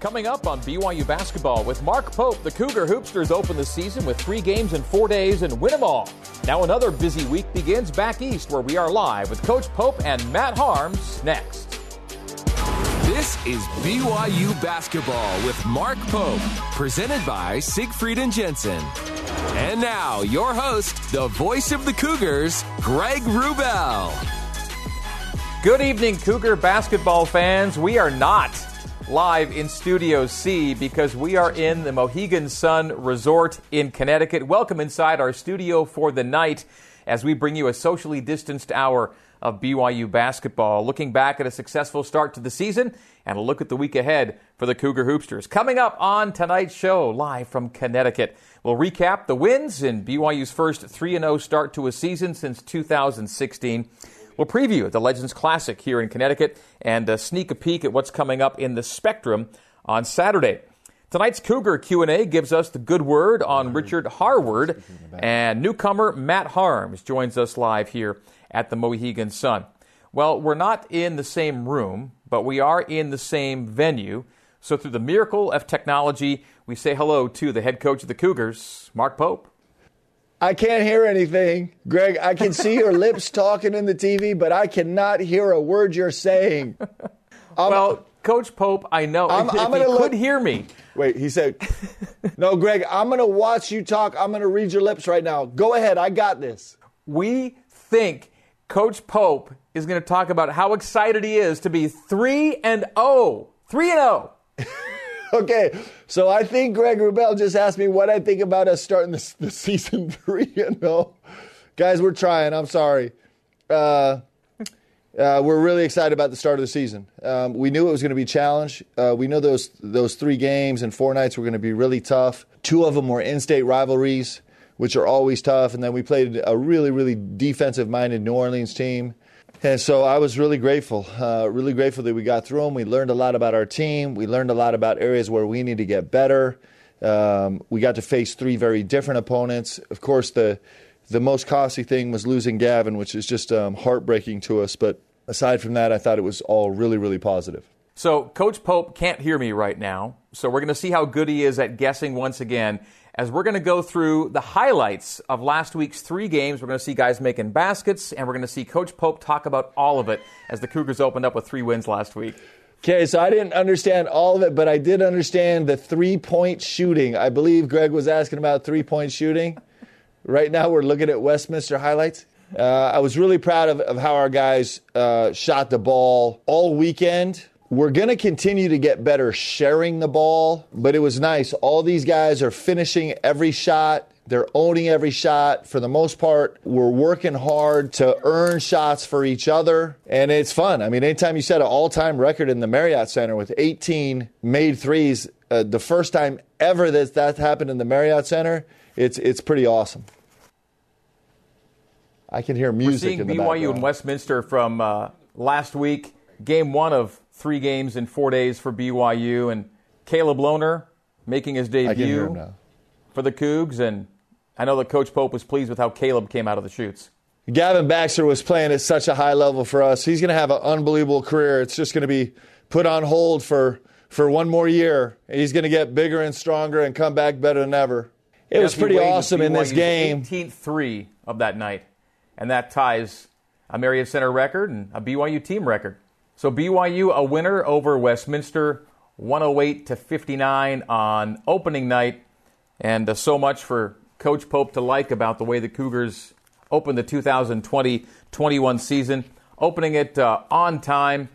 Coming up on BYU basketball with Mark Pope, the Cougar Hoopsters open the season with three games in four days and win them all. Now another busy week begins back east where we are live with Coach Pope and Matt Haarms next. This is BYU basketball with Mark Pope, presented by Siegfried and Jensen. And now your host, the voice of the Cougars, Greg Wrubell. Good evening, Cougar basketball fans. We are not live in Studio C because we are in the Mohegan Sun Resort in Connecticut. Welcome inside our studio for the night as we bring you a socially distanced hour of BYU basketball, looking back at a successful start to the season and a look at the week ahead for the Cougar Hoopsters. Coming up on tonight's show, live from Connecticut, we'll recap the wins in BYU's first 3 0 start to a season since 2016. We'll preview the Legends Classic here in Connecticut and uh, sneak a peek at what's coming up in the Spectrum on Saturday. Tonight's Cougar Q&A gives us the good word on Richard Harward, and newcomer Matt Haarms joins us live here at the Mohegan Sun. Well, we're not in the same room, but we are in the same venue. So through the miracle of technology, we say hello to the head coach of the Cougars, Mark Pope. I can't hear anything. Greg, I can see your lips talking in the TV, but I cannot hear a word you're saying. I'm, well, Coach Pope, I know. I'm, if, I'm if look, could hear me. Wait, he said, No, Greg, I'm going to watch you talk. I'm going to read your lips right now. Go ahead. I got this. We think Coach Pope is going to talk about how excited he is to be 3 and 0. 3 and 0. okay, so I think Greg Wrubell just asked me what I think about us starting the, season three. You know, guys, we're trying. I'm sorry. Uh, uh, we're really excited about the start of the season. Um, we knew it was going to be a challenge. Uh, we know those those three games and four nights were going to be really tough. Two of them were in-state rivalries, which are always tough, and then we played a really, really defensive-minded New Orleans team. And so I was really grateful, uh, really grateful that we got through them. We learned a lot about our team. We learned a lot about areas where we need to get better. Um, we got to face three very different opponents. Of course, the the most costly thing was losing Gavin, which is just um, heartbreaking to us. But aside from that, I thought it was all really, really positive. So, Coach Pope can't hear me right now. So, we're going to see how good he is at guessing once again as we're going to go through the highlights of last week's three games. We're going to see guys making baskets, and we're going to see Coach Pope talk about all of it as the Cougars opened up with three wins last week. Okay, so I didn't understand all of it, but I did understand the three point shooting. I believe Greg was asking about three point shooting. Right now, we're looking at Westminster highlights. Uh, I was really proud of, of how our guys uh, shot the ball all weekend. We're going to continue to get better sharing the ball, but it was nice. All these guys are finishing every shot. They're owning every shot for the most part. We're working hard to earn shots for each other, and it's fun. I mean, anytime you set an all time record in the Marriott Center with 18 made threes, uh, the first time ever that that happened in the Marriott Center, it's, it's pretty awesome. I can hear music We're seeing in the BYU background. and Westminster from uh, last week, game one of three games in four days for BYU, and Caleb Lohner making his debut for the Cougs. And I know that Coach Pope was pleased with how Caleb came out of the chutes. Gavin Baxter was playing at such a high level for us. He's going to have an unbelievable career. It's just going to be put on hold for, for one more year. He's going to get bigger and stronger and come back better than ever. It was pretty awesome in this game. 18th three of that night, and that ties a Marriott Center record and a BYU team record. So BYU a winner over Westminster, 108 to 59 on opening night, and uh, so much for Coach Pope to like about the way the Cougars opened the 2020-21 season, opening it uh, on time,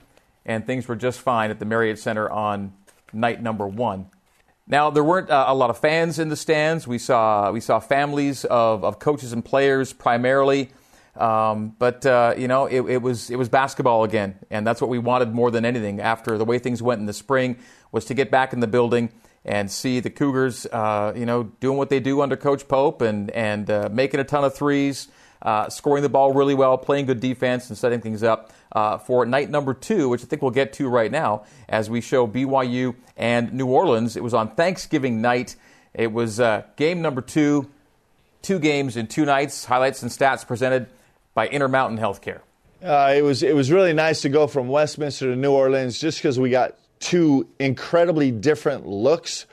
and things were just fine at the Marriott Center on night number one. Now there weren't uh, a lot of fans in the stands. We saw we saw families of, of coaches and players primarily. Um, but uh, you know, it, it, was it was basketball again, and that's what we wanted more than anything. After the way things went in the spring, was to get back in the building and see the Cougars, uh, you know, doing what they do under Coach Pope and and uh, making a ton of threes, uh, scoring the ball really well, playing good defense, and setting things up uh, for night number two, which I think we'll get to right now as we show BYU and New Orleans. It was on Thanksgiving night. It was uh, game number two, two games in two nights. Highlights and stats presented by Intermountain Healthcare. Uh, it was it was really nice to go from Westminster to New Orleans just because we got two incredibly different looks.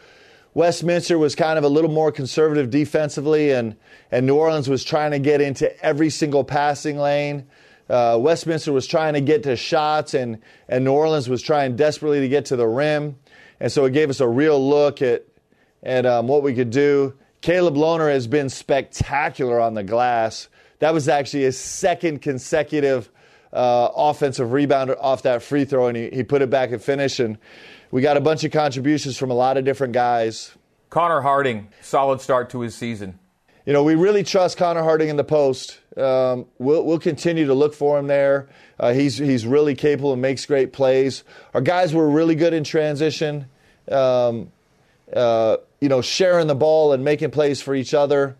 Westminster was kind of a little more conservative defensively, and, and New Orleans was trying to get into every single passing lane. Uh, Westminster was trying to get to shots, and, and New Orleans was trying desperately to get to the rim. And so it gave us a real look at, at um, what we could do. Caleb Lohner has been spectacular on the glass. That was actually his second consecutive uh, offensive rebound off that free throw, and he, he put it back and finished. And we got a bunch of contributions from a lot of different guys. Connor Harding, solid start to his season. You know, we really trust Connor Harding in the post. Um, we'll, we'll continue to look for him there. Uh, he's, he's really capable and makes great plays. Our guys were really good in transition, um, uh, you know, sharing the ball and making plays for each other.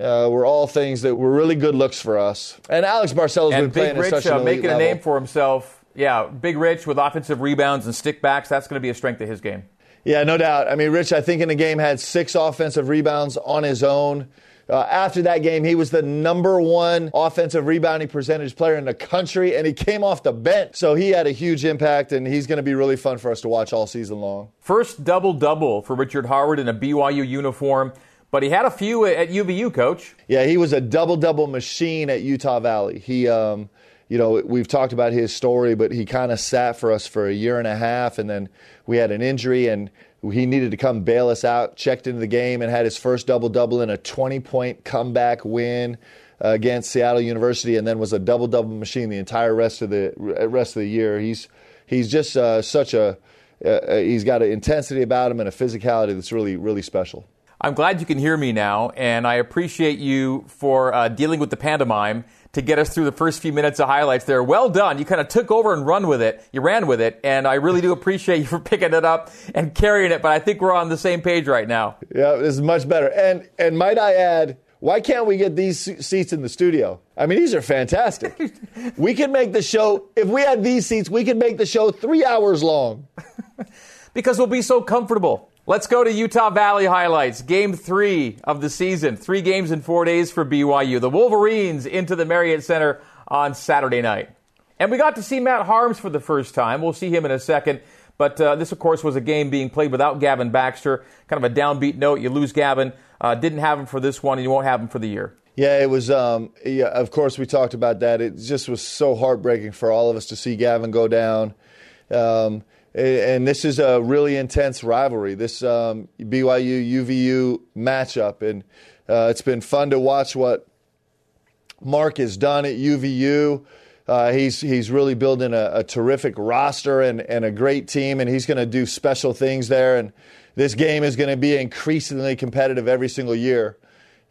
Uh, were all things that were really good looks for us. And Alex Barcelo's and been playing Big at such an uh, making level. a name for himself. Yeah, Big Rich with offensive rebounds and stickbacks. That's going to be a strength of his game. Yeah, no doubt. I mean, Rich, I think in the game had six offensive rebounds on his own. Uh, after that game, he was the number one offensive rebounding percentage player in the country, and he came off the bench. So he had a huge impact, and he's going to be really fun for us to watch all season long. First double double for Richard Harward in a BYU uniform, but he had a few at UVU, coach. Yeah, he was a double double machine at Utah Valley. He, um, you know, we've talked about his story, but he kind of sat for us for a year and a half, and then we had an injury, and he needed to come bail us out. Checked into the game and had his first double double in a 20 point comeback win uh, against Seattle University, and then was a double double machine the entire rest of the rest of the year. He's he's just uh, such a uh, he's got an intensity about him and a physicality that's really really special. I'm glad you can hear me now, and I appreciate you for uh, dealing with the pantomime to get us through the first few minutes of highlights there. Well done. You kind of took over and run with it. You ran with it, and I really do appreciate you for picking it up and carrying it. But I think we're on the same page right now. Yeah, this is much better. And and might I add, why can't we get these seats in the studio? I mean, these are fantastic. we could make the show if we had these seats. We could make the show three hours long. because we'll be so comfortable. Let's go to Utah Valley highlights. Game three of the season. Three games in four days for BYU. The Wolverines into the Marriott Center on Saturday night. And we got to see Matt Haarms for the first time. We'll see him in a second. But uh, this, of course, was a game being played without Gavin Baxter. Kind of a downbeat note. You lose Gavin. Uh, didn't have him for this one, and you won't have him for the year. Yeah, it was. Um, yeah, of course, we talked about that. It just was so heartbreaking for all of us to see Gavin go down. Um, and this is a really intense rivalry. This um, BYU UVU matchup, and uh, it's been fun to watch what Mark has done at UVU. Uh, he's he's really building a, a, terrific roster and, and a great team, and he's going to do special things there. And this game is going to be increasingly competitive every single year.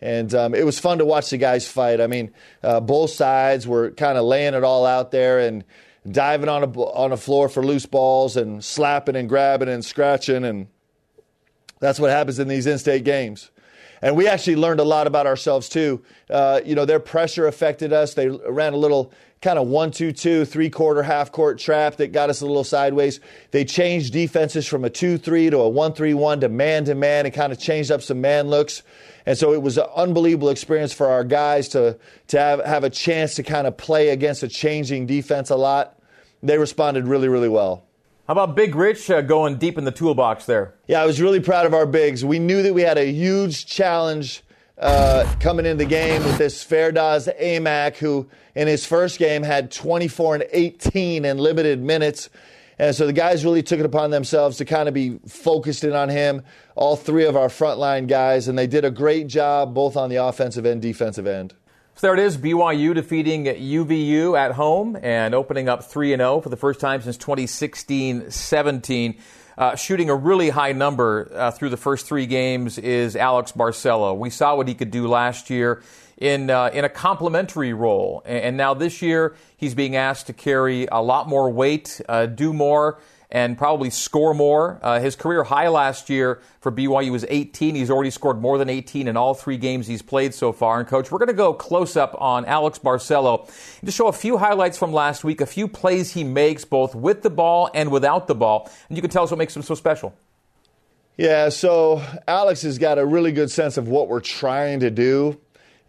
And um, it was fun to watch the guys fight. I mean, uh, both sides were kind of laying it all out there and diving on a on a floor for loose balls and slapping and grabbing and scratching, and that's what happens in these in-state games. And we actually learned a lot about ourselves too. Uh, you know, their pressure affected us. They ran a little kind of one two two three quarter half court trap that got us a little sideways. They changed defenses from a two three to a one three one to man to man and kind of changed up some man looks. And so it was an unbelievable experience for our guys to to have, have a chance to kind of play against a changing defense a lot. They responded really really well. How about Big Rich uh, going deep in the toolbox there? Yeah, I was really proud of our bigs. We knew that we had a huge challenge uh, coming into the game with this Fardaws Aimaq, who in his first game had 24 and 18 in limited minutes. And so the guys really took it upon themselves to kind of be focused in on him, all three of our frontline guys, and they did a great job both on the offensive and defensive end. So there it is, BYU defeating UVU at home and opening up 3 0 for the first time since 2016 17. Uh, shooting a really high number uh, through the first three games is Alex Barcelo. We saw what he could do last year in uh, in a complementary role, and, and, now this year he's being asked to carry a lot more weight, uh, do more, and probably score more. Uh, his career high last year for BYU was 18. He's already scored more than 18 in all three games he's played so far. And coach, we're going to go close up on Alex Barcelo just show a few highlights from last week, a few plays he makes both with the ball and without the ball, and you can tell us what makes him so special. Yeah, so Alex has got a really good sense of what we're trying to do.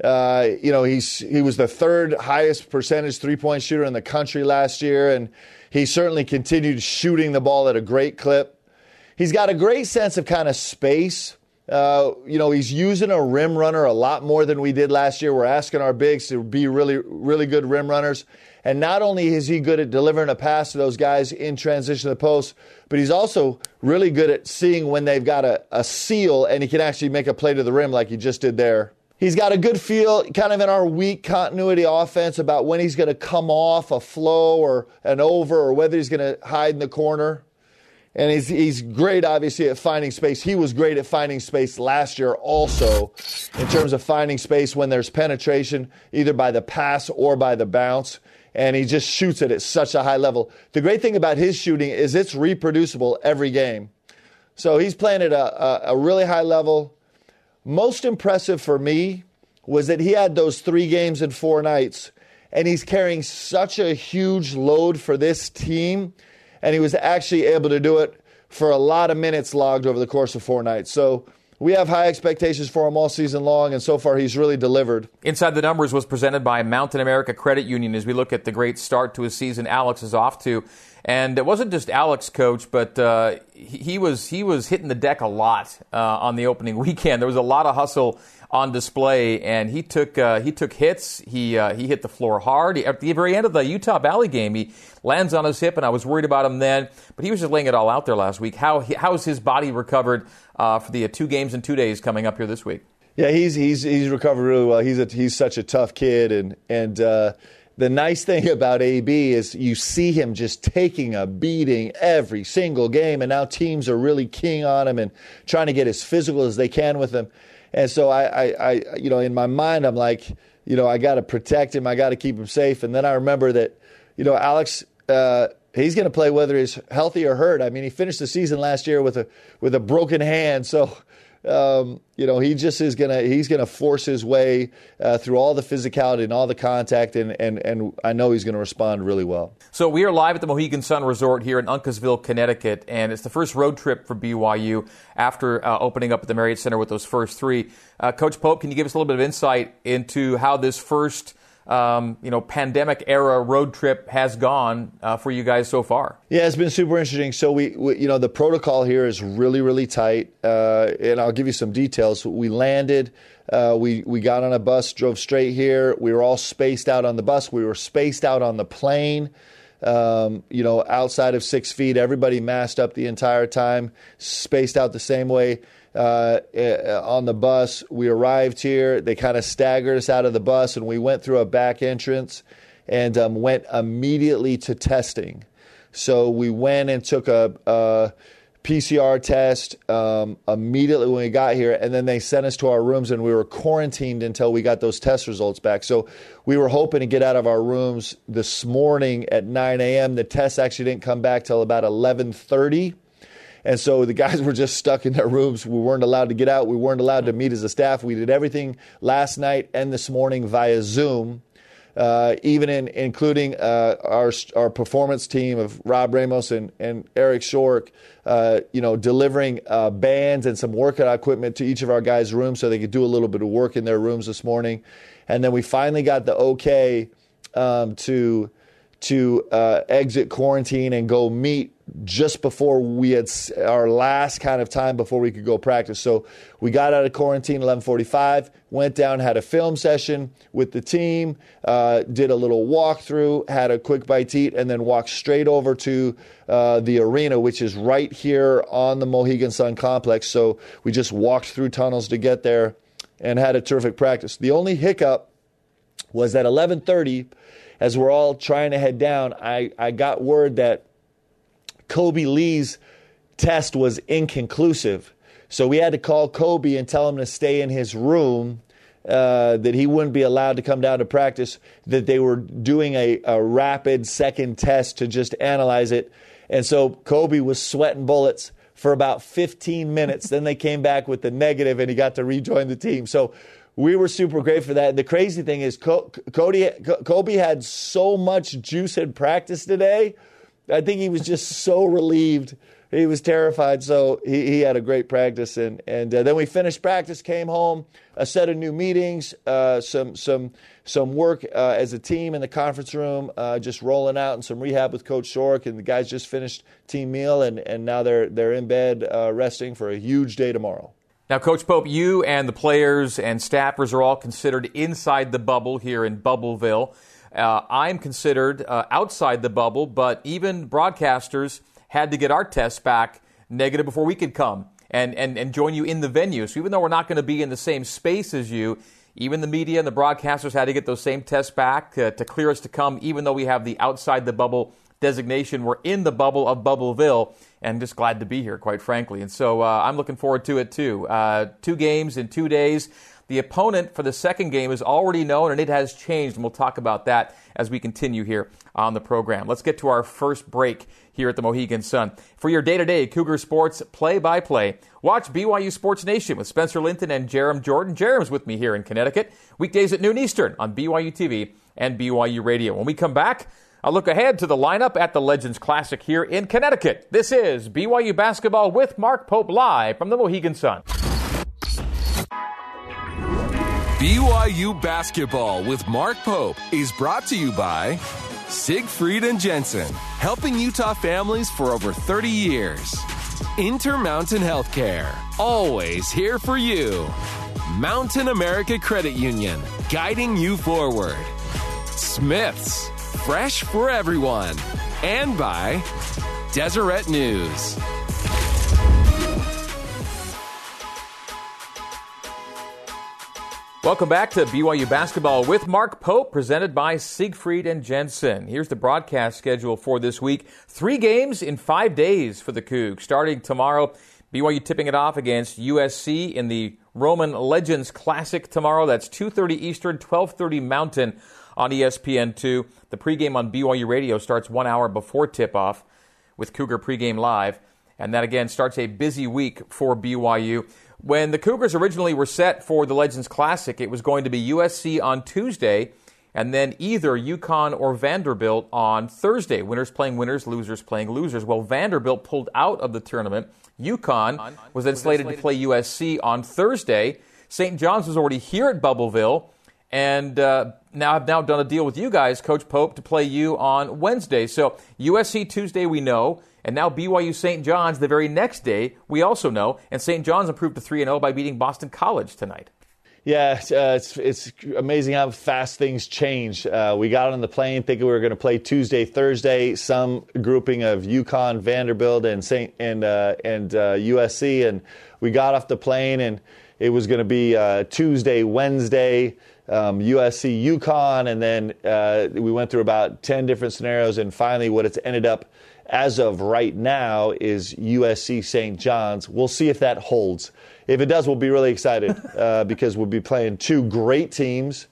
Uh, you know, he's he was the third highest percentage three point shooter in the country last year, and he certainly continued shooting the ball at a great clip. He's got a great sense of kind of space. Uh, you know, he's using a rim runner a lot more than we did last year. We're asking our bigs to be really, really good rim runners. And not only is he good at delivering a pass to those guys in transition to the post, but he's also really good at seeing when they've got a, a seal and he can actually make a play to the rim like he just did there. He's got a good feel, kind of in our weak continuity offense, about when he's going to come off a flow or an over or whether he's going to hide in the corner. And he's, he's great, obviously, at finding space. He was great at finding space last year, also, in terms of finding space when there's penetration, either by the pass or by the bounce. And he just shoots it at such a high level. The great thing about his shooting is it's reproducible every game. So he's playing at a, a, a really high level most impressive for me was that he had those three games in four nights, and he's carrying such a huge load for this team, and he was actually able to do it for a lot of minutes logged over the course of four nights. So we have high expectations for him all season long, and so far he's really delivered. Inside the Numbers was presented by Mountain America Credit Union as we look at the great start to a season Alex is off to. And it wasn't just Alex, coach, but uh, he was he was hitting the deck a lot uh, on the opening weekend. There was a lot of hustle on display, and he took uh, he took hits. He uh, he hit the floor hard. He, at the very end of the Utah Valley game, he lands on his hip, and I was worried about him then. But he was just laying it all out there last week. How how has his body recovered uh, for the uh, two games in two days coming up here this week? Yeah, he's he's he's recovered really well. He's a, he's such a tough kid, and and the nice thing about AB is you see him just taking a beating every single game, and now teams are really keying on him and trying to get as physical as they can with him. And so I, I, I you know, in my mind, I'm like, you know, I got to protect him, I got to keep him safe. And then I remember that, you know, Alex. Uh, he's going to play whether he's healthy or hurt. I mean, he finished the season last year with a with a broken hand, so um, you know, he just is gonna he's gonna force his way uh, through all the physicality and all the contact, and and and I know he's gonna respond really well. So we are live at the Mohegan Sun Resort here in Uncasville, Connecticut, and it's the first road trip for BYU after uh, opening up at the Marriott Center with those first three. Uh, Coach Pope, can you give us a little bit of insight into how this first um, you know, pandemic era road trip has gone uh, for you guys so far? Yeah, it's been super interesting. So we, we you know, the protocol here is really, really tight, uh, and I'll give you some details. We landed. Uh, we we got on a bus, drove straight here. We were all spaced out on the bus. We were spaced out on the plane. Um, you know, outside of six feet, everybody masked up the entire time, spaced out the same way uh, uh, on the bus. We arrived here. They kind of staggered us out of the bus, and we went through a back entrance and um, went immediately to testing. So we went and took a, a PCR test um, immediately when we got here, and then they sent us to our rooms, and we were quarantined until we got those test results back. So we were hoping to get out of our rooms this morning at 9 a.m. The test actually didn't come back till about 11:30. And so the guys were just stuck in their rooms. We weren't allowed to get out. We weren't allowed to meet as a staff. We did everything last night and this morning via Zoom. Uh, even in including uh, our our performance team of Rob Ramos and, and Eric Shork, uh, you know, delivering uh, bands and some workout equipment to each of our guys' rooms so they could do a little bit of work in their rooms this morning, and then we finally got the okay um, to to uh, exit quarantine and go meet just before we had our last kind of time before we could go practice. So we got out of quarantine 11:45, went down, had a film session with the team, uh, did a little walkthrough, had a quick bite to eat, and then walked straight over to uh, the arena, which is right here on the Mohegan Sun complex. So we just walked through tunnels to get there, and had a terrific practice. The only hiccup was at 11:30 as we're all trying to head down, I, I got word that Kolby Lee's test was inconclusive. So we had to call Kolby and tell him to stay in his room, uh, that he wouldn't be allowed to come down to practice, that they were doing a, a rapid second test to just analyze it. And so Kolby was sweating bullets for about 15 minutes. then they came back with the negative and he got to rejoin the team. So we were super great for that. The crazy thing is, Cody, Kolby had so much juice in practice today. I think he was just so relieved he was terrified. So he, he had a great practice, and and uh, then we finished practice, came home, a set of new meetings, uh, some some some work uh, as a team in the conference room, uh, just rolling out, and some rehab with Coach Shorrock, and the guys just finished team meal, and and now they're they're in bed uh, resting for a huge day tomorrow. Now, Coach Pope, you and the players and staffers are all considered inside the bubble here in Bubbleville. Uh, I'm considered uh, outside the bubble, but even broadcasters had to get our tests back negative before we could come and, and, and join you in the venue. So even though we're not going to be in the same space as you, even the media and the broadcasters had to get those same tests back to, to clear us to come, even though we have the outside the bubble designation. We're in the bubble of Bubbleville and just glad to be here, quite frankly. And so uh, I'm looking forward to it too. Uh, two games in two days. The opponent for the second game is already known and it has changed, and we'll talk about that as we continue here on the program. Let's get to our first break here at the Mohegan Sun. For your day to day Cougar Sports play by play, watch BYU Sports Nation with Spencer Linton and Jarom Jordan. Jarom's with me here in Connecticut, weekdays at noon Eastern on BYU TV and BYU Radio. When we come back, I'll look ahead to the lineup at the Legends Classic here in Connecticut. This is BYU Basketball with Mark Pope live from the Mohegan Sun. BYU Basketball with Mark Pope is brought to you by Siegfried and Jensen, helping Utah families for over 30 years. Intermountain Healthcare, always here for you. Mountain America Credit Union, guiding you forward. Smith's, fresh for everyone. And by Deseret News. Welcome back to BYU Basketball with Mark Pope, presented by Siegfried and Jensen. Here's the broadcast schedule for this week. Three games in five days for the Cougs. Starting tomorrow, BYU tipping it off against USC in the Roman Legends Classic tomorrow. That's 2.30 Eastern, 12.30 Mountain on ESPN2. The pregame on BYU Radio starts one hour before tip-off with Cougar Pregame Live. And that again starts a busy week for BYU. When the Cougars originally were set for the Legends Classic, it was going to be USC on Tuesday and then either UConn or Vanderbilt on Thursday. Winners playing winners, losers playing losers. Well, Vanderbilt pulled out of the tournament. UConn was then slated to play USC on Thursday. St. John's was already here at Bubbleville, and uh, now have now done a deal with you guys, Coach Pope, to play you on Wednesday. So USC Tuesday we know. And now BYU St. John's the very next day, we also know. And St. John's improved to 3 0 by beating Boston College tonight. Yeah, uh, it's, it's amazing how fast things change. Uh, we got on the plane thinking we were going to play Tuesday, Thursday, some grouping of UConn, Vanderbilt, and Saint and uh, and USC, uh, and we got off the plane and it was going to be uh, Tuesday, Wednesday, um, USC, UConn, and then uh, we went through about ten different scenarios, and finally, what it's ended up as of right now is USC St. John's. We'll see if that holds. If it does, we'll be really excited uh, because we'll be playing two great teams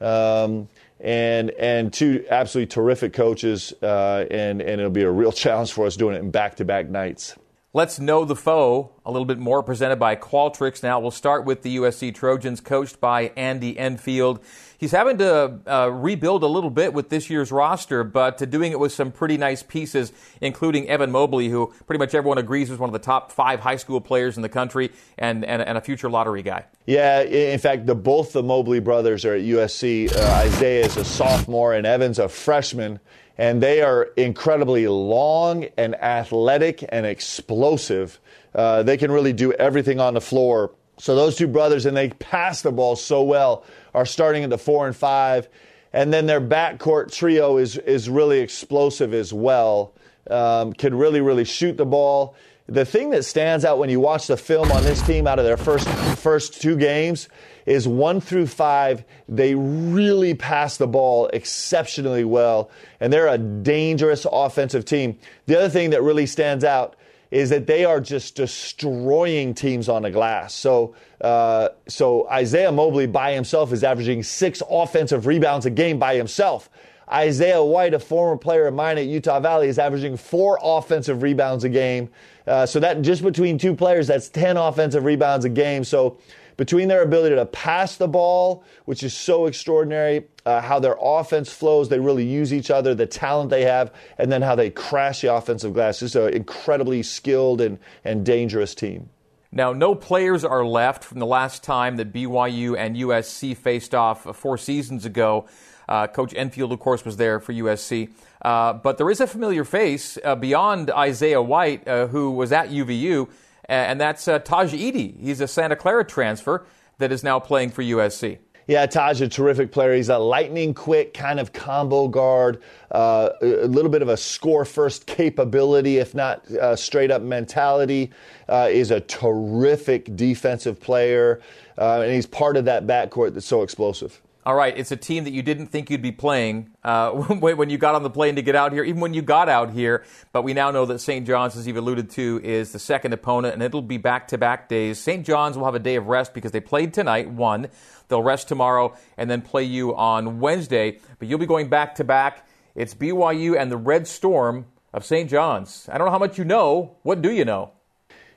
um, and and two absolutely terrific coaches, uh, and and it'll be a real challenge for us doing it in back to back nights. Let's know the foe a little bit more, presented by Qualtrics. Now we'll start with the USC Trojans, coached by Andy Enfield. He's having to uh, rebuild a little bit with this year's roster, but uh, doing it with some pretty nice pieces, including Evan Mobley, who pretty much everyone agrees is one of the top five high school players in the country and, and, and a future lottery guy. Yeah, in fact, the, both the Mobley brothers are at USC. Uh, Isaiah is a sophomore and Evan's a freshman and they are incredibly long and athletic and explosive. Uh, they can really do everything on the floor. So those two brothers, and they pass the ball so well are starting at the four and five. And then their backcourt trio is, is really explosive as well, um, can really, really shoot the ball. The thing that stands out when you watch the film on this team out of their first, first two games is one through five, they really pass the ball exceptionally well, and they're a dangerous offensive team. The other thing that really stands out is that they are just destroying teams on the glass. So, uh, so Isaiah Mobley by himself is averaging six offensive rebounds a game by himself. Isaiah White, a former player of mine at Utah Valley, is averaging four offensive rebounds a game. Uh, so that just between two players, that's 10 offensive rebounds a game. So between their ability to pass the ball, which is so extraordinary, uh, how their offense flows, they really use each other, the talent they have, and then how they crash the offensive glass. It's an incredibly skilled and, and dangerous team. Now, no players are left from the last time that BYU and USC faced off four seasons ago. Uh, Coach Enfield, of course, was there for USC. Uh, but there is a familiar face uh, beyond Isaiah White, uh, who was at UVU, and that's uh, Tahj Eaddy. He's a Santa Clara transfer that is now playing for USC. Yeah, Tahj, a terrific player. He's a lightning quick kind of combo guard, uh, a little bit of a score first capability, if not uh, straight up mentality. Uh, is a terrific defensive player, uh, and he's part of that backcourt that's so explosive. All right, it's a team that you didn't think you'd be playing uh, when you got on the plane to get out here, even when you got out here. But we now know that St. John's, as you've alluded to, is the second opponent, and it'll be back to back days. St. John's will have a day of rest because they played tonight, one. They'll rest tomorrow and then play you on Wednesday. But you'll be going back to back. It's BYU and the Red Storm of St. John's. I don't know how much you know. What do you know?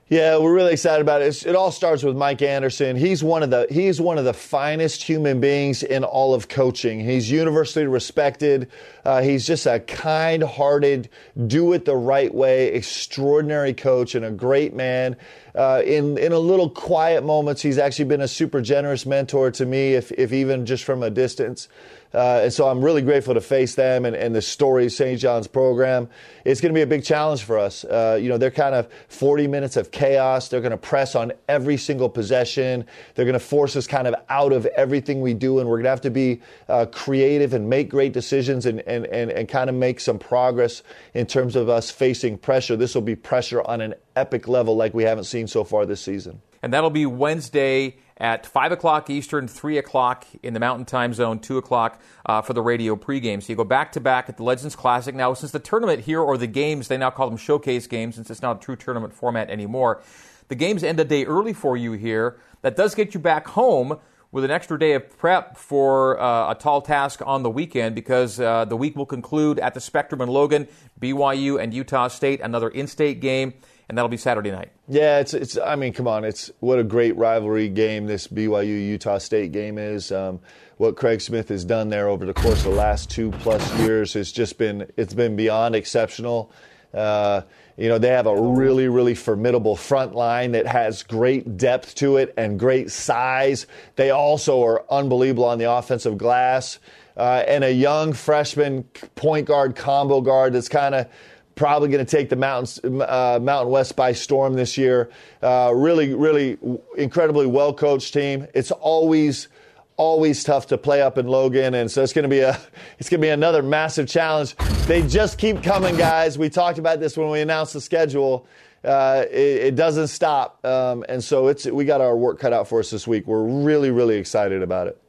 Yeah, we're really excited about it. it all starts with Mike Anderson. He's one of the he's one of the finest human beings in all of coaching. He's universally respected. Uh, he's just a kind-hearted, do it the right way, extraordinary coach and a great man. Uh, in in a little quiet moments, he's actually been a super generous mentor to me, if if even just from a distance. Uh, and so I'm really grateful to face them and, and the story of St. John's program. It's going to be a big challenge for us. Uh, you know, they're kind of 40 minutes of chaos. They're going to press on every single possession. They're going to force us kind of out of everything we do, and we're going to have to be uh, creative and make great decisions and, and, and, and kind of make some progress in terms of us facing pressure. This will be pressure on an epic level like we haven't seen so far this season. And that'll be Wednesday at 5 o'clock Eastern, 3 o'clock in the Mountain Time Zone, 2 o'clock uh, for the radio pregame. So you go back to back at the Legends Classic. Now, since the tournament here, or the games, they now call them showcase games since it's not a true tournament format anymore, the games end a day early for you here. That does get you back home with an extra day of prep for uh, a tall task on the weekend because uh, the week will conclude at the Spectrum in Logan, BYU and Utah State, another in state game and that'll be Saturday night. Yeah, it's it's. I mean, come on, it's what a great rivalry game this BYU Utah State game is. Um, what Craig Smith has done there over the course of the last two plus years has just been it's been beyond exceptional. Uh, you know, they have a really, really formidable front line that has great depth to it and great size. They also are unbelievable on the offensive glass. Uh, and a young freshman point guard combo guard that's kind of probably going to take the mountains, uh, Mountain West by storm this year. Uh, really, really incredibly well coached team. It's always always tough to play up in Logan, and so it's going to be a it's going to be another massive challenge. They just keep coming, guys. We talked about this when we announced the schedule. Uh, it, it, doesn't stop, um, and so it's we got our work cut out for us this week. We're really, really excited about it.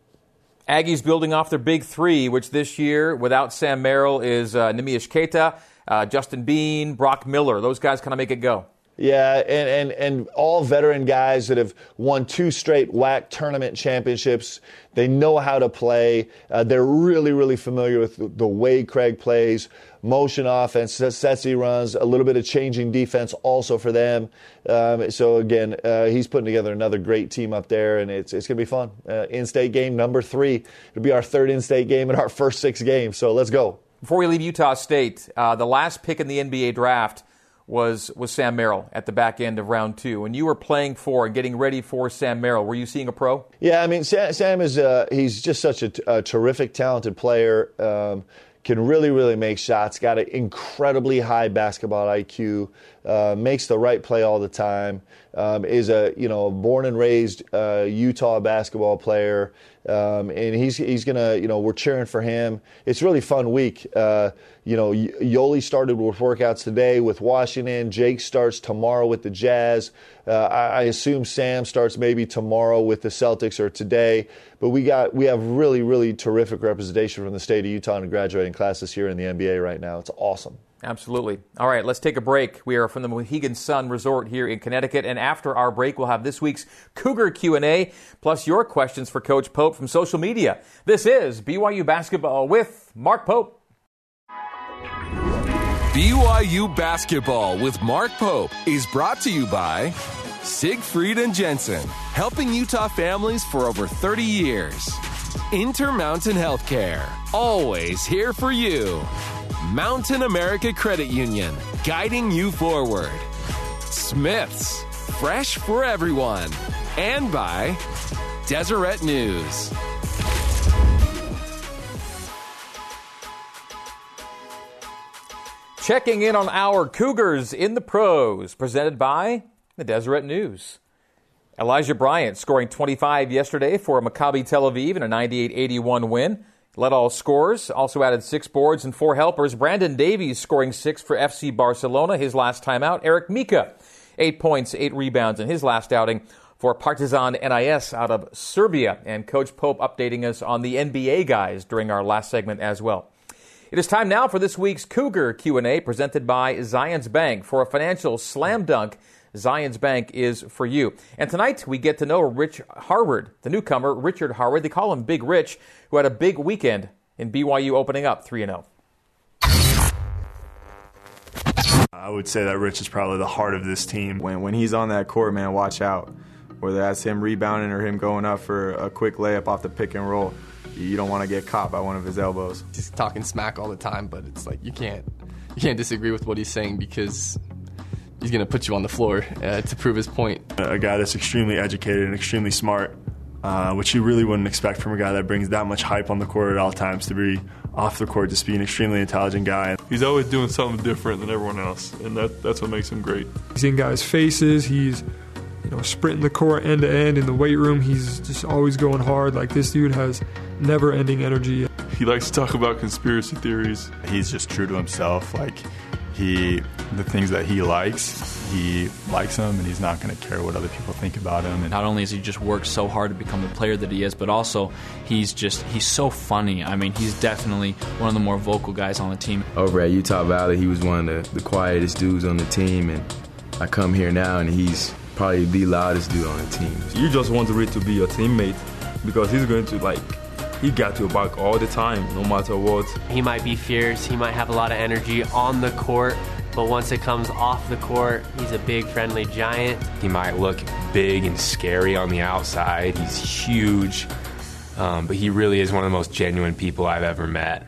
Aggies building off their big three, which this year, without Sam Merrill, is uh, Neemias Queta, uh, Justin Bean, Brock Miller. Those guys kind of make it go. Yeah, and, and, and all veteran guys that have won two straight WAC tournament championships. They know how to play. Uh, they're really, really familiar with the, way Craig plays. Motion offense, sets he runs, a little bit of changing defense also for them. Um, so, again, uh, he's putting together another great team up there, and it's, it's going to be fun. Uh, in state game number three. It'll be our third in state game in our first six games. So, let's go. Before we leave Utah State, uh, the last pick in the NBA draft was was Sam Merrill at the back end of round two. When you were playing for and getting ready for Sam Merrill, were you seeing a pro? Yeah, I mean Sam, Sam is uh, he's just such a, a terrific, talented player. Um, can really, really make shots. Got an incredibly high basketball IQ. Uh, makes the right play all the time. Um, is a you know born and raised uh, Utah basketball player, um, and he's he's gonna you know we're cheering for him. It's really fun week. Uh, you know Yoeli started with workouts today with Washington. Jake starts tomorrow with the Jazz. Uh, I, I assume Sam starts maybe tomorrow with the Celtics or today. But we got we have really really terrific representation from the state of Utah and graduating classes here in the NBA right now. It's awesome. Absolutely. All right, let's take a break. We are from the Mohegan Sun Resort here in Connecticut, and after our break, we'll have this week's Cougar Q&A, plus your questions for Coach Pope from social media. This is BYU Basketball with Mark Pope. BYU Basketball with Mark Pope is brought to you by Siegfried and Jensen, helping Utah families for over 30 years. Intermountain Healthcare, always here for you. Mountain America Credit Union, guiding you forward. Smith's, fresh for everyone. And by Deseret News. Checking in on our Cougars in the pros, presented by the Deseret News. Elijah Bryant scoring 25 yesterday for Maccabi Tel Aviv in a 98 81 win. Led all scores, also added six boards and four helpers. Brandon Davies scoring six for FC Barcelona, his last time out. Eric Mika, eight points, eight rebounds in his last outing for Partizan NIS out of Serbia. And Coach Pope updating us on the NBA guys during our last segment as well. It is time now for this week's Cougar Q&A presented by Zions Bank for a financial slam dunk. Zions Bank is for you. And tonight we get to know Rich Harward, the newcomer, Richard Harward. They call him Big Rich, who had a big weekend in BYU opening up 3 0. I would say that Rich is probably the heart of this team. When when he's on that court, man, watch out. Whether that's him rebounding or him going up for a quick layup off the pick and roll you don't want to get caught by one of his elbows. He's talking smack all the time, but it's like you can't you can't disagree with what he's saying because he's going to put you on the floor uh, to prove his point. A guy that's extremely educated and extremely smart, uh, which you really wouldn't expect from a guy that brings that much hype on the court at all times to be off the court, just be an extremely intelligent guy. He's always doing something different than everyone else, and that, that's what makes him great. He's in guys' faces. He's you know, sprinting the court end to end in the weight room. He's just always going hard. Like this dude has never ending energy. He likes to talk about conspiracy theories. He's just true to himself. Like he, the things that he likes, he likes them, and he's not going to care what other people think about him. And not only has he just worked so hard to become the player that he is, but also he's just he's so funny. I mean, he's definitely one of the more vocal guys on the team. Over at Utah Valley, he was one of the, the quietest dudes on the team, and I come here now, and he's probably the loudest dude on the team. You just want Rick to be your teammate because he's going to like he got your back all the time, no matter what. He might be fierce, he might have a lot of energy on the court, but once it comes off the court, he's a big, friendly giant. He might look big and scary on the outside. He's huge, um, but he really is one of the most genuine people I've ever met.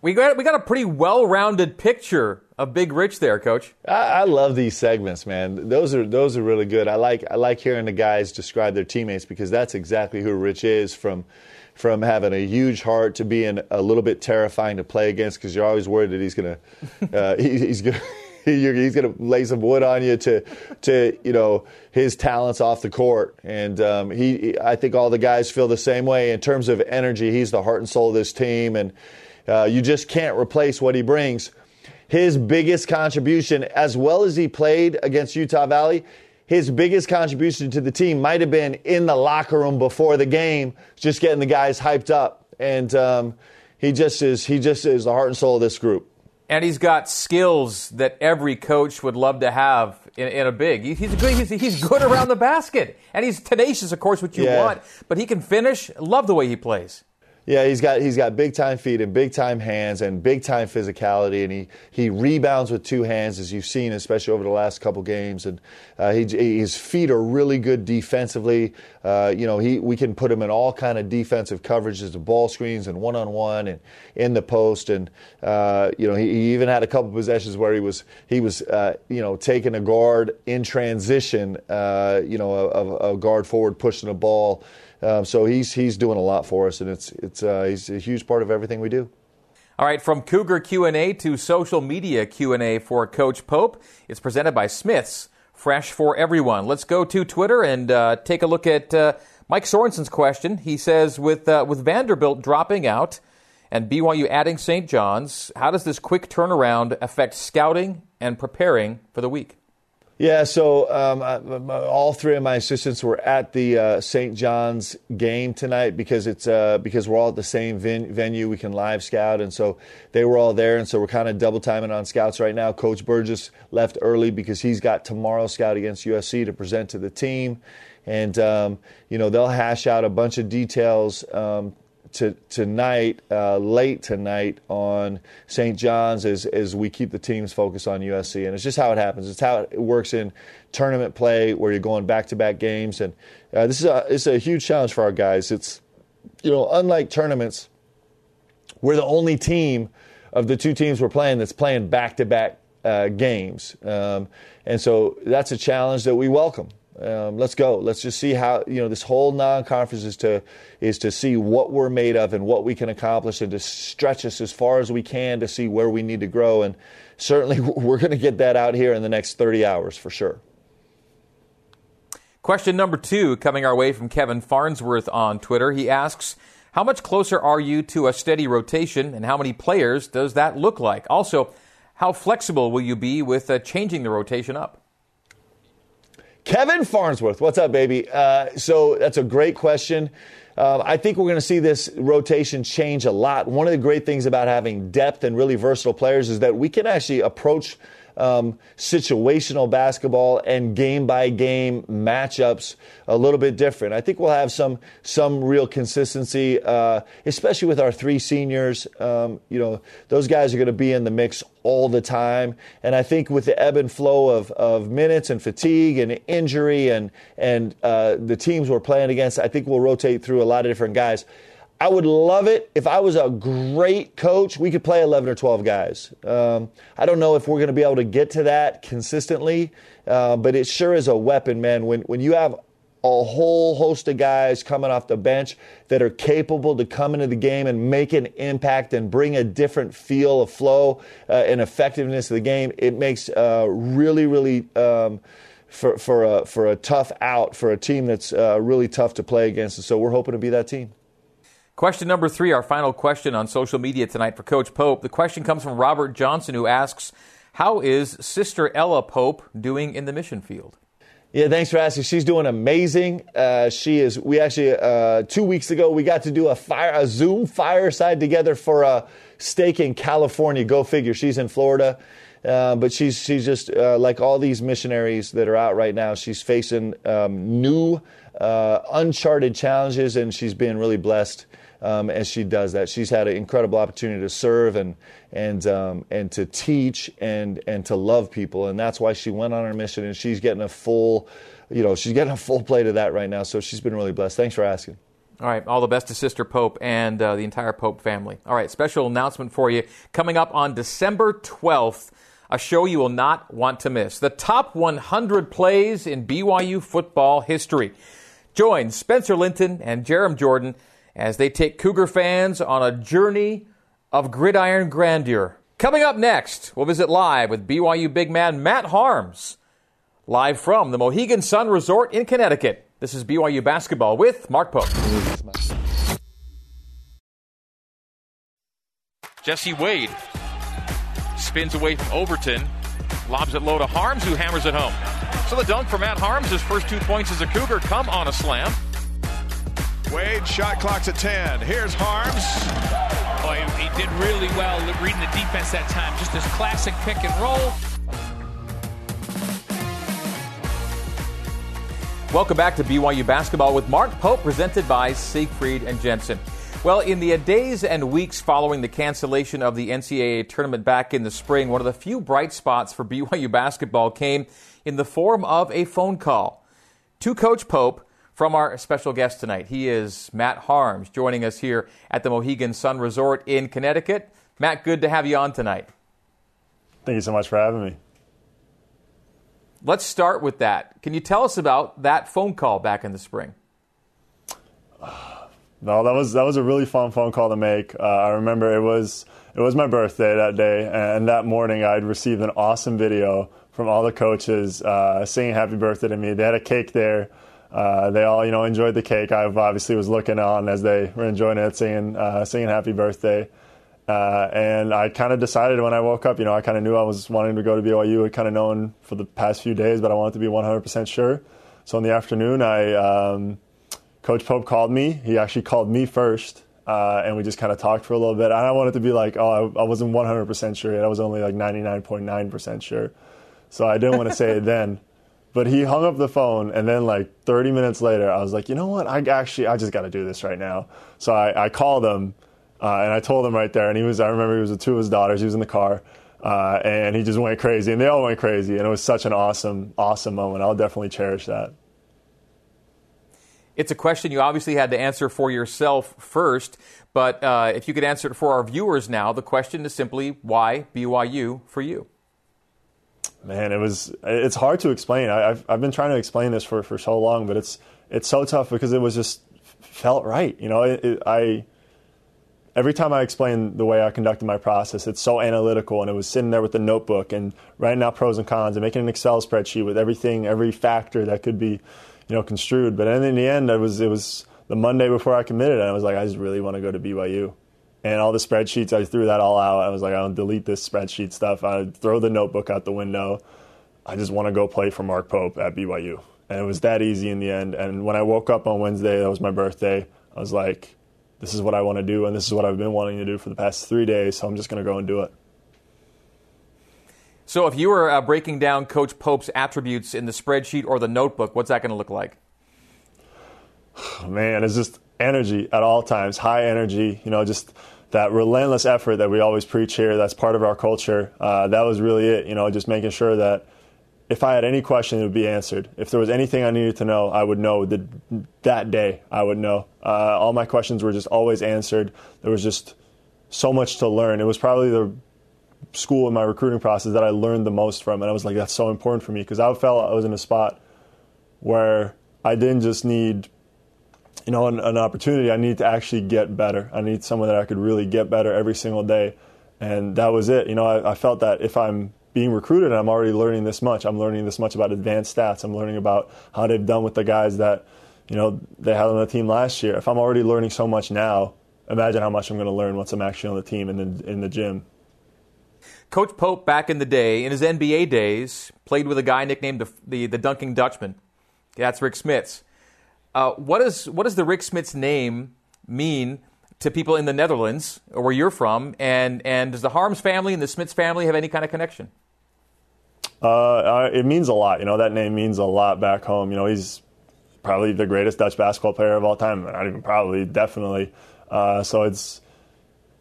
We got we got a pretty well-rounded picture of Big Rich there, Coach. I, I, love these segments, man. Those are those are really good. I like I like hearing the guys describe their teammates because that's exactly who Rich is. From from having a huge heart to being a little bit terrifying to play against because you're always worried that he's gonna uh, he, he's gonna. he's going to lay some wood on you to, to you know, his talents off the court, and um, he. I think all the guys feel the same way in terms of energy. He's the heart and soul of this team, and uh, you just can't replace what he brings. His biggest contribution, as well as he played against Utah Valley, his biggest contribution to the team might have been in the locker room before the game, just getting the guys hyped up. And um, he just is he just is the heart and soul of this group. And he's got skills that every coach would love to have in, in a big. He's good. He's, he's, good around the basket, and he's tenacious, of course, what you yeah. want. But he can finish. Love the way he plays. Yeah, he's got he's got big time feet and big time hands and big time physicality, and he, he rebounds with two hands, as you've seen, especially over the last couple games. And uh, he, his feet are really good defensively. Uh, you know, he we can put him in all kind of defensive coverages, the ball screens and one on one and in the post. And uh, you know, he, he, even had a couple possessions where he was he was uh, you know taking a guard in transition. Uh, you know, a, a guard forward pushing a ball. Um, so he's he's doing a lot for us, and it's it's uh, he's a huge part of everything we do. All right, from Cougar Q&A to social media Q&A for Coach Pope, it's presented by Smith's, fresh for everyone. Let's go to Twitter and uh, take a look at uh, Mike Sorensen's question. He says, with uh, with Vanderbilt dropping out and BYU adding St. John's, how does this quick turnaround affect scouting and preparing for the week? Yeah, so um, all three of my assistants were at the uh, St. John's game tonight because it's uh, because we're all at the same ven- venue. We can live scout, and so they were all there, and so we're kind of double timing on scouts right now. Coach Burgess left early because he's got tomorrow scout against USC to present to the team, and um, you know they'll hash out a bunch of details um, to, tonight, uh, late tonight on St. John's, as, as we keep the teams focused on USC. And it's just how it happens. It's how it works in tournament play where you're going back to back games. And uh, this is a, it's a huge challenge for our guys. It's, you know, unlike tournaments, we're the only team of the two teams we're playing that's playing back to back games. Um, and so that's a challenge that we welcome. Um, let's go. Let's just see how you know this whole non-conference is to is to see what we're made of and what we can accomplish and to stretch us as far as we can to see where we need to grow. And certainly, we're going to get that out here in the next 30 hours for sure. Question number two coming our way from Kevin Farnsworth on Twitter. He asks, "How much closer are you to a steady rotation, and how many players does that look like? Also, how flexible will you be with uh, changing the rotation up?" Kevin Farnsworth, what's up, baby? Uh, so that's a great question. Uh, I think we're going to see this rotation change a lot. One of the great things about having depth and really versatile players is that we can actually approach um, situational basketball and game by game matchups a little bit different. I think we'll have some some real consistency, uh, especially with our three seniors. Um, you know, those guys are going to be in the mix all the time, and I think with the ebb and flow of, of minutes and fatigue and injury and and uh, the teams we're playing against, I think we'll rotate through a lot of different guys. I would love it if I was a great coach. We could play 11 or 12 guys. Um, I don't know if we're going to be able to get to that consistently, uh, but it sure is a weapon, man. When when you have a whole host of guys coming off the bench that are capable to come into the game and make an impact and bring a different feel of flow uh, and effectiveness of the game, it makes uh, really, really. Um, for, for, a, for a tough out for a team that's uh, really tough to play against. And so we're hoping to be that team. Question number three, our final question on social media tonight for Coach Pope. The question comes from Robert Johnson, who asks, How is Sister Ella Pope doing in the mission field? Yeah, thanks for asking. She's doing amazing. Uh, she is. We actually uh, two weeks ago we got to do a fire, a Zoom fireside together for a stake in California. Go figure. She's in Florida, uh, but she's she's just uh, like all these missionaries that are out right now. She's facing um, new, uh, uncharted challenges, and she's being really blessed um, as she does that. She's had an incredible opportunity to serve and and um, and to teach and and to love people, and that's why she went on her mission. And she's getting a full, you know, she's getting a full plate of that right now. So she's been really blessed. Thanks for asking. All right, all the best to Sister Pope and uh, the entire Pope family. All right, special announcement for you coming up on December 12th, a show you will not want to miss. The top 100 plays in BYU football history. Join Spencer Linton and Jarom Jordan as they take Cougar fans on a journey of gridiron grandeur. Coming up next, we'll visit live with BYU big man Matt Haarms, live from the Mohegan Sun Resort in Connecticut. This is BYU basketball with Mark Pope. Jesse Wade spins away from Overton, lobs it low to Haarms, who hammers it home. So the dunk for Matt Haarms, his first two points as a Cougar, come on a slam. Wade, shot clock's at 10. Here's Haarms. Oh, Boy, he did really well reading the defense that time. Just this classic pick and roll. Welcome back to BYU Basketball with Mark Pope, presented by Siegfried and Jensen. Well, in the days and weeks following the cancellation of the NCAA tournament back in the spring, one of the few bright spots for BYU basketball came in the form of a phone call to Coach Pope from our special guest tonight. He is Matt Haarms, joining us here at the Mohegan Sun Resort in Connecticut. Matt, good to have you on tonight. Thank you so much for having me. Let's start with that. Can you tell us about that phone call back in the spring? No, that was that was a really fun phone call to make. Uh, I remember it was it was my birthday that day, and that morning I'd received an awesome video from all the coaches uh, singing "Happy Birthday" to me. They had a cake there. Uh, they all, you know, enjoyed the cake. I obviously was looking on as they were enjoying it, singing, uh, singing "Happy Birthday." Uh, and I kind of decided when I woke up, you know, I kind of knew I was wanting to go to BYU. I'd kind of known for the past few days, but I wanted to be 100% sure. So in the afternoon, I um, Coach Pope called me. He actually called me first, uh, and we just kind of talked for a little bit. And I wanted to be like, oh, I, I wasn't 100% sure yet. I was only like 99.9% sure. So I didn't want to say it then. But he hung up the phone, and then like 30 minutes later, I was like, you know what? I actually, I just got to do this right now. So I, I called him, uh, and I told him right there. And he was, I remember he was with two of his daughters. He was in the car, uh, and he just went crazy, and they all went crazy, and it was such an awesome, awesome moment. I'll definitely cherish that. It's a question you obviously had to answer for yourself first, but uh, if you could answer it for our viewers now, the question is simply why BYU for you? Man, it was. It's hard to explain. I, have I've been trying to explain this for, for so long, but it's it's so tough because it was just felt right. You know, it, it, I every time I explain the way I conducted my process, it's so analytical, and it was sitting there with the notebook and writing out pros and cons and making an Excel spreadsheet with everything, every factor that could be, you know, construed. But in the end, it was it was the Monday before I committed, and I was like, I just really want to go to BYU and all the spreadsheets, I threw that all out. I was like, I'll delete this spreadsheet stuff. I throw the notebook out the window. I just want to go play for Mark Pope at BYU. And it was that easy in the end. And when I woke up on Wednesday, that was my birthday, I was like, this is what I want to do, and this is what I've been wanting to do for the past three days, so I'm just going to go and do it. So, if you were uh, breaking down Coach Pope's attributes in the spreadsheet or the notebook, what's that going to look like? Man, it's just energy at all times, high energy, you know, just that relentless effort that we always preach here, that's part of our culture. Uh, that was really it, you know, just making sure that if I had any question, it would be answered. If there was anything I needed to know, I would know the, that day. I would know. Uh, all my questions were just always answered. There was just so much to learn. It was probably the school in my recruiting process that I learned the most from, and I was like, that's so important for me because I felt I was in a spot where I didn't just need you know, an, an, opportunity, I need to actually get better. I need someone that I could really get better every single day. And that was it. You know, I, I felt that if I'm being recruited and I'm already learning this much, I'm learning this much about advanced stats, I'm learning about how they've done with the guys that, you know, they had on the team last year. If I'm already learning so much now, imagine how much I'm going to learn once I'm actually on the team and in, in the gym. Coach Pope, back in the day, in his NBA days, played with a guy nicknamed the, the, the Dunking Dutchman. That's Rick Smits. Uh, what, is, what does the Rick Smits name mean to people in the Netherlands, or where you're from? And, and does the Haarms family and the Smits family have any kind of connection? Uh, it means a lot. You know, that name means a lot back home. You know, he's probably the greatest Dutch basketball player of all time. Not even probably, definitely. Uh, so it's,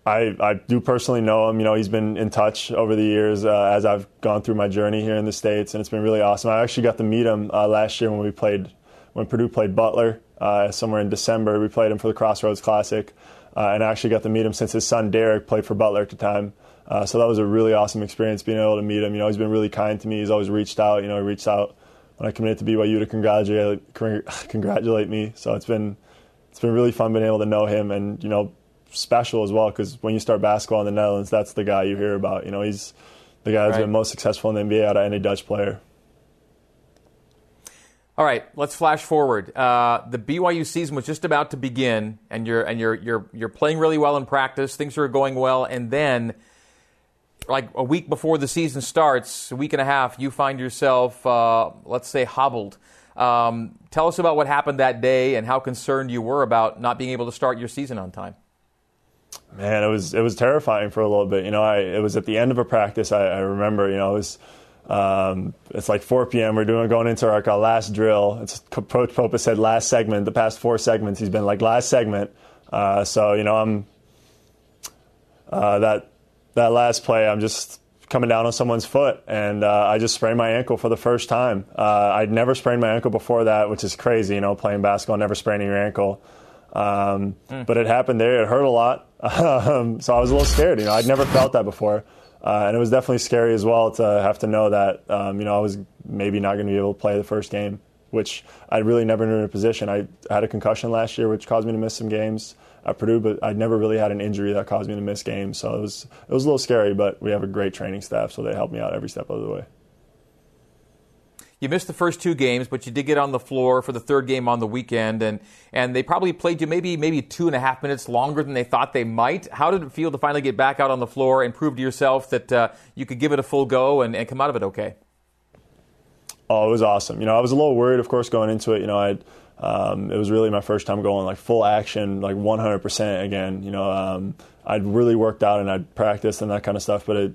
I, I do personally know him. You know, he's been in touch over the years uh, as I've gone through my journey here in the States, and it's been really awesome. I actually got to meet him uh, last year when we played when Purdue played Butler uh, somewhere in December. We played him for the Crossroads Classic, uh, and I actually got to meet him since his son Derrik played for Butler at the time. Uh, so that was a really awesome experience being able to meet him. You know, he's been really kind to me. He's always reached out. You know, he reached out when I committed to BYU to congratulate congratulate me. So it's been it's been really fun being able to know him, and you know, special as well because when you start basketball in the Netherlands, that's the guy you hear about. You know, he's the guy that's right. been most successful in the NBA out of any Dutch player. All right, let's flash forward. Uh, the BYU season was just about to begin, and you're and you're you're you're playing really well in practice. Things are going well, and then, like a week before the season starts, a week and a half, you find yourself, uh, let's say, hobbled. Um, tell us about what happened that day and how concerned you were about not being able to start your season on time. Man, it was it was terrifying for a little bit. You know, I it was at the end of a practice. I, I remember. You know, it was um, it's like 4 p.m. We're doing going into our, our last drill. It's Coach Pope said last segment. The past four segments, he's been like last segment. Uh, so you know, I'm uh, that that last play. I'm just coming down on someone's foot, and uh, I just sprained my ankle for the first time. Uh, I'd never sprained my ankle before that, which is crazy. You know, playing basketball, never spraining your ankle. Um, mm. But it happened there. It hurt a lot, um, so I was a little scared. You know, I'd never felt that before. Uh, and it was definitely scary as well to have to know that um, you know I was maybe not going to be able to play the first game, which I really never knew in a position. I had a concussion last year, which caused me to miss some games at Purdue, but I'd never really had an injury that caused me to miss games. So it was it was a little scary, but we have a great training staff, so they helped me out every step of the way. You missed the first two games, but you did get on the floor for the third game on the weekend, and and they probably played you maybe maybe two and a half minutes longer than they thought they might. How did it feel to finally get back out on the floor and prove to yourself that uh, you could give it a full go and, and come out of it okay? Oh, it was awesome. You know, I was a little worried, of course, going into it. You know, I um, it was really my first time going like full action, like 100% again. You know, um, I'd really worked out and I'd practiced and that kind of stuff, but it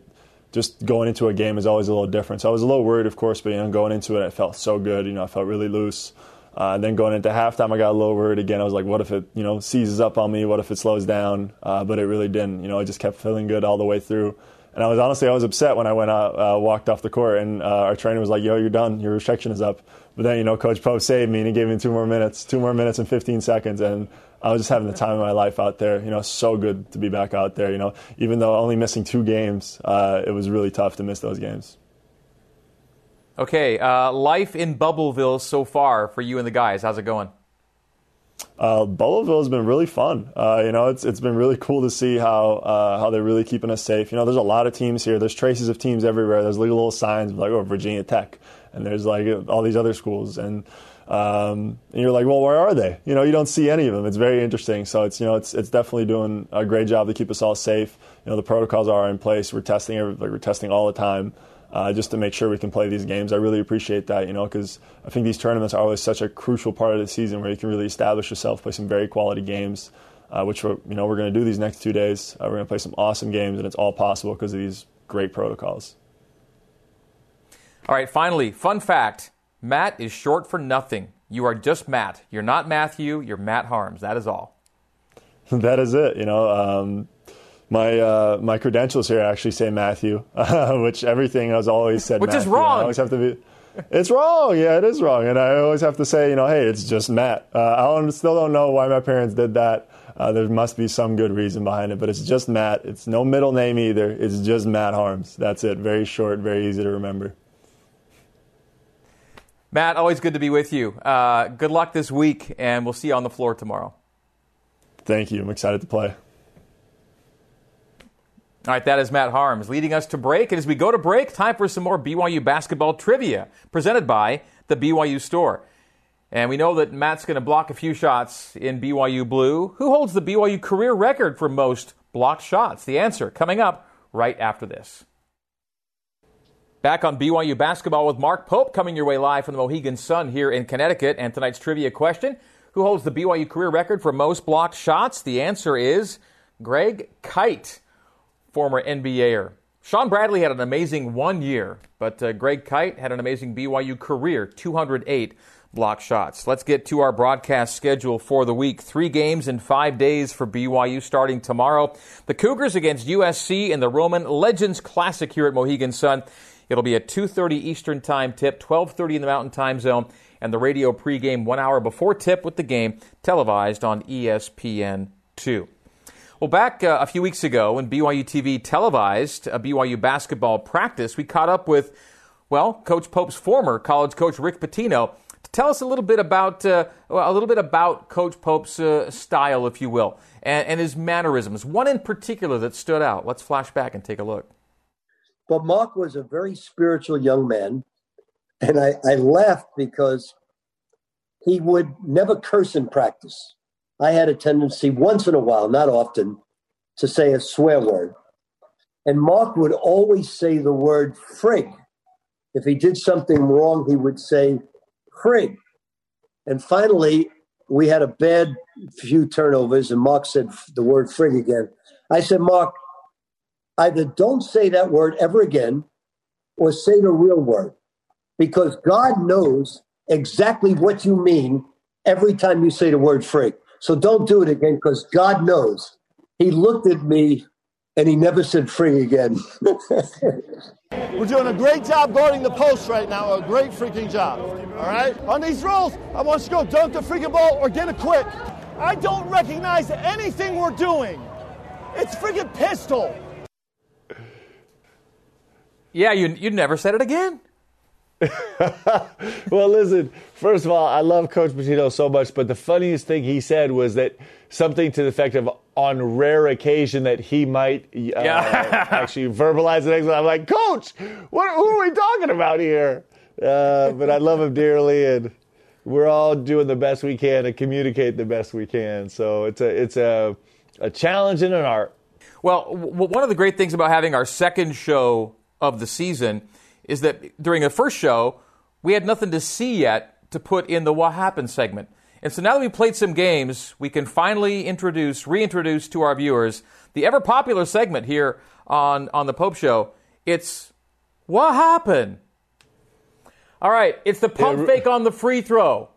just going into a game is always a little different. So I was a little worried, of course, but you know, going into it, it felt so good. You know, I felt really loose. Uh, then going into halftime, I got a little worried again. I was like, what if it, you know, seizes up on me? What if it slows down? Uh, but it really didn't. You know, it just kept feeling good all the way through. And I was honestly, I was upset when I went out, uh, walked off the court, and uh, our trainer was like, "Yo, you're done. Your restriction is up." But then, you know, Coach Pope saved me, and he gave me two more minutes, two more minutes and 15 seconds, and I was just having the time of my life out there. You know, so good to be back out there. You know, even though only missing two games, uh, it was really tough to miss those games. Okay, uh, life in Bubbleville so far for you and the guys. How's it going? Uh, Bubbleville has been really fun. Uh, you know, it's it's been really cool to see how uh, how they're really keeping us safe. You know, there's a lot of teams here. There's traces of teams everywhere. There's little, little signs like oh Virginia Tech, and there's like all these other schools, and um, and you're like, well, where are they? You know, you don't see any of them. It's very interesting. So it's you know, it's it's definitely doing a great job to keep us all safe. You know, the protocols are in place. We're testing every, like we're testing all the time uh, just to make sure we can play these games. I really appreciate that, you know, because I think these tournaments are always such a crucial part of the season where you can really establish yourself, play some very quality games, uh, which we're, you know we're going to do these next two days. Uh, we're going to play some awesome games, and it's all possible because of these great protocols. All right, finally, fun fact: Matt is short for nothing. You are just Matt. You're not Matthew. You're Matt Haarms. That is all. that is it. You know. Um, my uh, my credentials here actually say Matthew, uh, which everything has always said. Which Matthew. is wrong. I always have to be. It's wrong. Yeah, it is wrong, and I always have to say, you know, hey, it's just Matt. Uh, I don't, still don't know why my parents did that. Uh, there must be some good reason behind it, but it's just Matt. It's no middle name either. It's just Matt Haarms. That's it. Very short, very easy to remember. Matt, always good to be with you. Uh, good luck this week, and we'll see you on the floor tomorrow. Thank you. I'm excited to play. All right, that is Matt Haarms leading us to break. And as we go to break, time for some more BYU basketball trivia presented by the BYU Store. And we know that Matt's going to block a few shots in BYU blue. Who holds the BYU career record for most blocked shots? The answer coming up right after this. Back on BYU basketball with Mark Pope coming your way live from the Mohegan Sun here in Connecticut. And tonight's trivia question Who holds the BYU career record for most blocked shots? The answer is Greg Kite former NBAer. Shawn Bradley had an amazing one year, but uh, Greg Kite had an amazing BYU career 208 block shots. Let's get to our broadcast schedule for the week. Three games in five days for BYU starting tomorrow. The Cougars against USC in the Roman Legends Classic here at Mohegan Sun. It'll be a 2.30 Eastern Time tip, 12.30 in the Mountain Time Zone, and the radio pregame one hour before tip with the game televised on ESPN2. Well, back uh, a few weeks ago when BYU TV televised a BYU basketball practice, we caught up with, well, Coach Pope's former college coach Rick Pitino to tell us a little bit about uh, a little bit about Coach Pope's uh, style, if you will, and, and his mannerisms. One in particular that stood out. Let's flash back and take a look. But Mark was a very spiritual young man, and I, I laughed because he would never curse in practice. I had a tendency once in a while, not often, to say a swear word. And Mark would always say the word frig. If he did something wrong, he would say frig. And finally, we had a bad few turnovers, and Mark said the word frig again. I said, Mark, either don't say that word ever again or say the real word because God knows exactly what you mean every time you say the word frig. So don't do it again because God knows. He looked at me and he never said free again. We're doing a great job guarding the post right now, a great freaking job. All right? On these rolls, I want you to go dunk the freaking ball or get a quick. I don't recognize anything we're doing. It's freaking pistol. Yeah, you you never said it again. well, listen, first of all, I love Coach Pitino so much, but the funniest thing he said was that something to the effect of on rare occasion that he might uh, yeah. actually verbalize the next one. I'm like, Coach, what, who are we talking about here? Uh, but I love him dearly, and we're all doing the best we can to communicate the best we can. So it's a it's a a challenge and an art. Well, w- one of the great things about having our second show of the season is that during the first show, we had nothing to see yet to put in the What Happened segment. And so now that we've played some games, we can finally introduce, reintroduce to our viewers the ever popular segment here on, on the Pope Show. It's what happened? All right, it's the pump Yeah, fake on the free throw.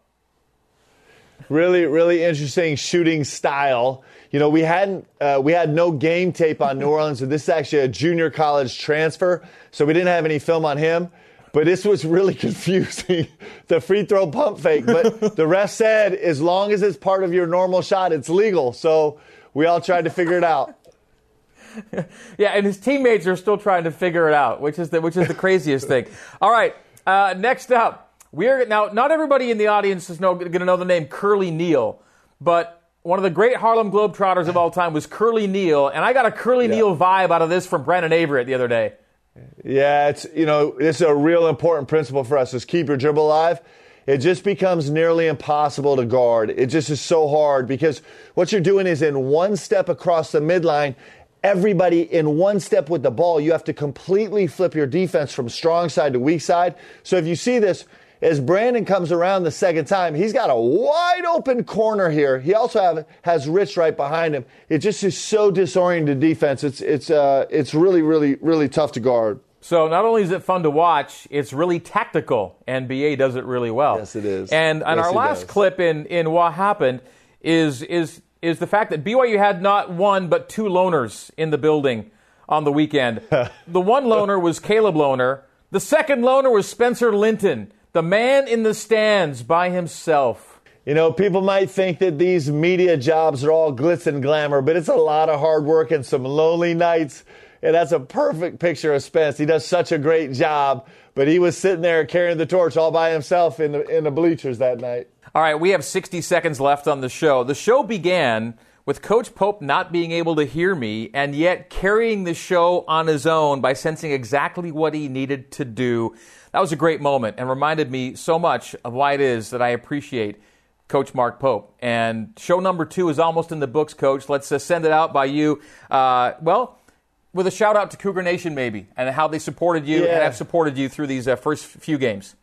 Really, really interesting shooting style. You know, we hadn't, uh, we had no game tape on New Orleans, and this is actually a junior college transfer, so we didn't have any film on him. But this was really confusing, the free throw pump fake. But the ref said, as long as it's part of your normal shot, it's legal. So we all tried to figure it out. Yeah, and his teammates are still trying to figure it out, which is the which is the craziest thing. All right, uh, next up, we're now not everybody in the audience is going to know the name Curly Neal, but one of the great Harlem Globetrotters of all time was Curly Neal, and I got a Curly Neal vibe out of this from Brandon Averette the other day. Yeah, it's you know this is a real important principle for us is keep your dribble alive. It just becomes nearly impossible to guard. It just is so hard because what you're doing is in one step across the midline, everybody in one step with the ball. You have to completely flip your defense from strong side to weak side. So if you see this, as Brandon comes around the second time, he's got a wide open corner here. He also have, has Rich right behind him. It just is so disoriented defense. It's it's uh, it's really really really tough to guard. So not only is it fun to watch, it's really tactical, and BA does it really well. Yes, it is. And and Yes, our last does. clip in in what happened is is is the fact that BYU had not one but two loners in the building on the weekend. the one loner was Caleb Lohner. The second loner was Spencer Linton, the man in the stands by himself. You know, people might think that these media jobs are all glitz and glamour, but it's a lot of hard work and some lonely nights. And that's a perfect picture of Spence. He does such a great job, but he was sitting there carrying the torch all by himself in the in the bleachers that night. All right, we have 60 seconds left on the show. The show began with Coach Pope not being able to hear me and yet carrying the show on his own by sensing exactly what he needed to do. That was a great moment and reminded me so much of why it is that I appreciate Coach Mark Pope. And show number two is almost in the books, Coach. Let's uh, send it out by you. Uh, well, with a shout out to Cougar Nation, maybe, and how they supported you and have supported you through these uh, first few games.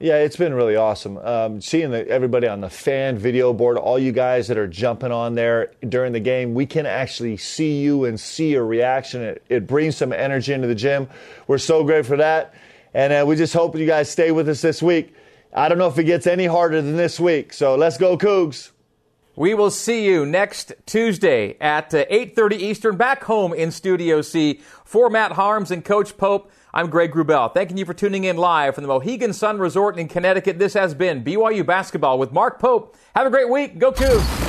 Yeah, it's been really awesome. Um, seeing the, everybody on the fan video board, all you guys that are jumping on there during the game, we can actually see you and see your reaction. It, it brings some energy into the gym. We're so grateful for that. And uh, we just hope you guys stay with us this week. I don't know if it gets any harder than this week. So let's go, Cougs. We will see you next Tuesday at uh, 8:30 Eastern back home in Studio C for Matt Haarms and Coach Pope. I'm Greg Wrubell. Thanking you for tuning in live from the Mohegan Sun Resort in Connecticut. This has been BYU basketball with Mark Pope. Have a great week. Go Cougs.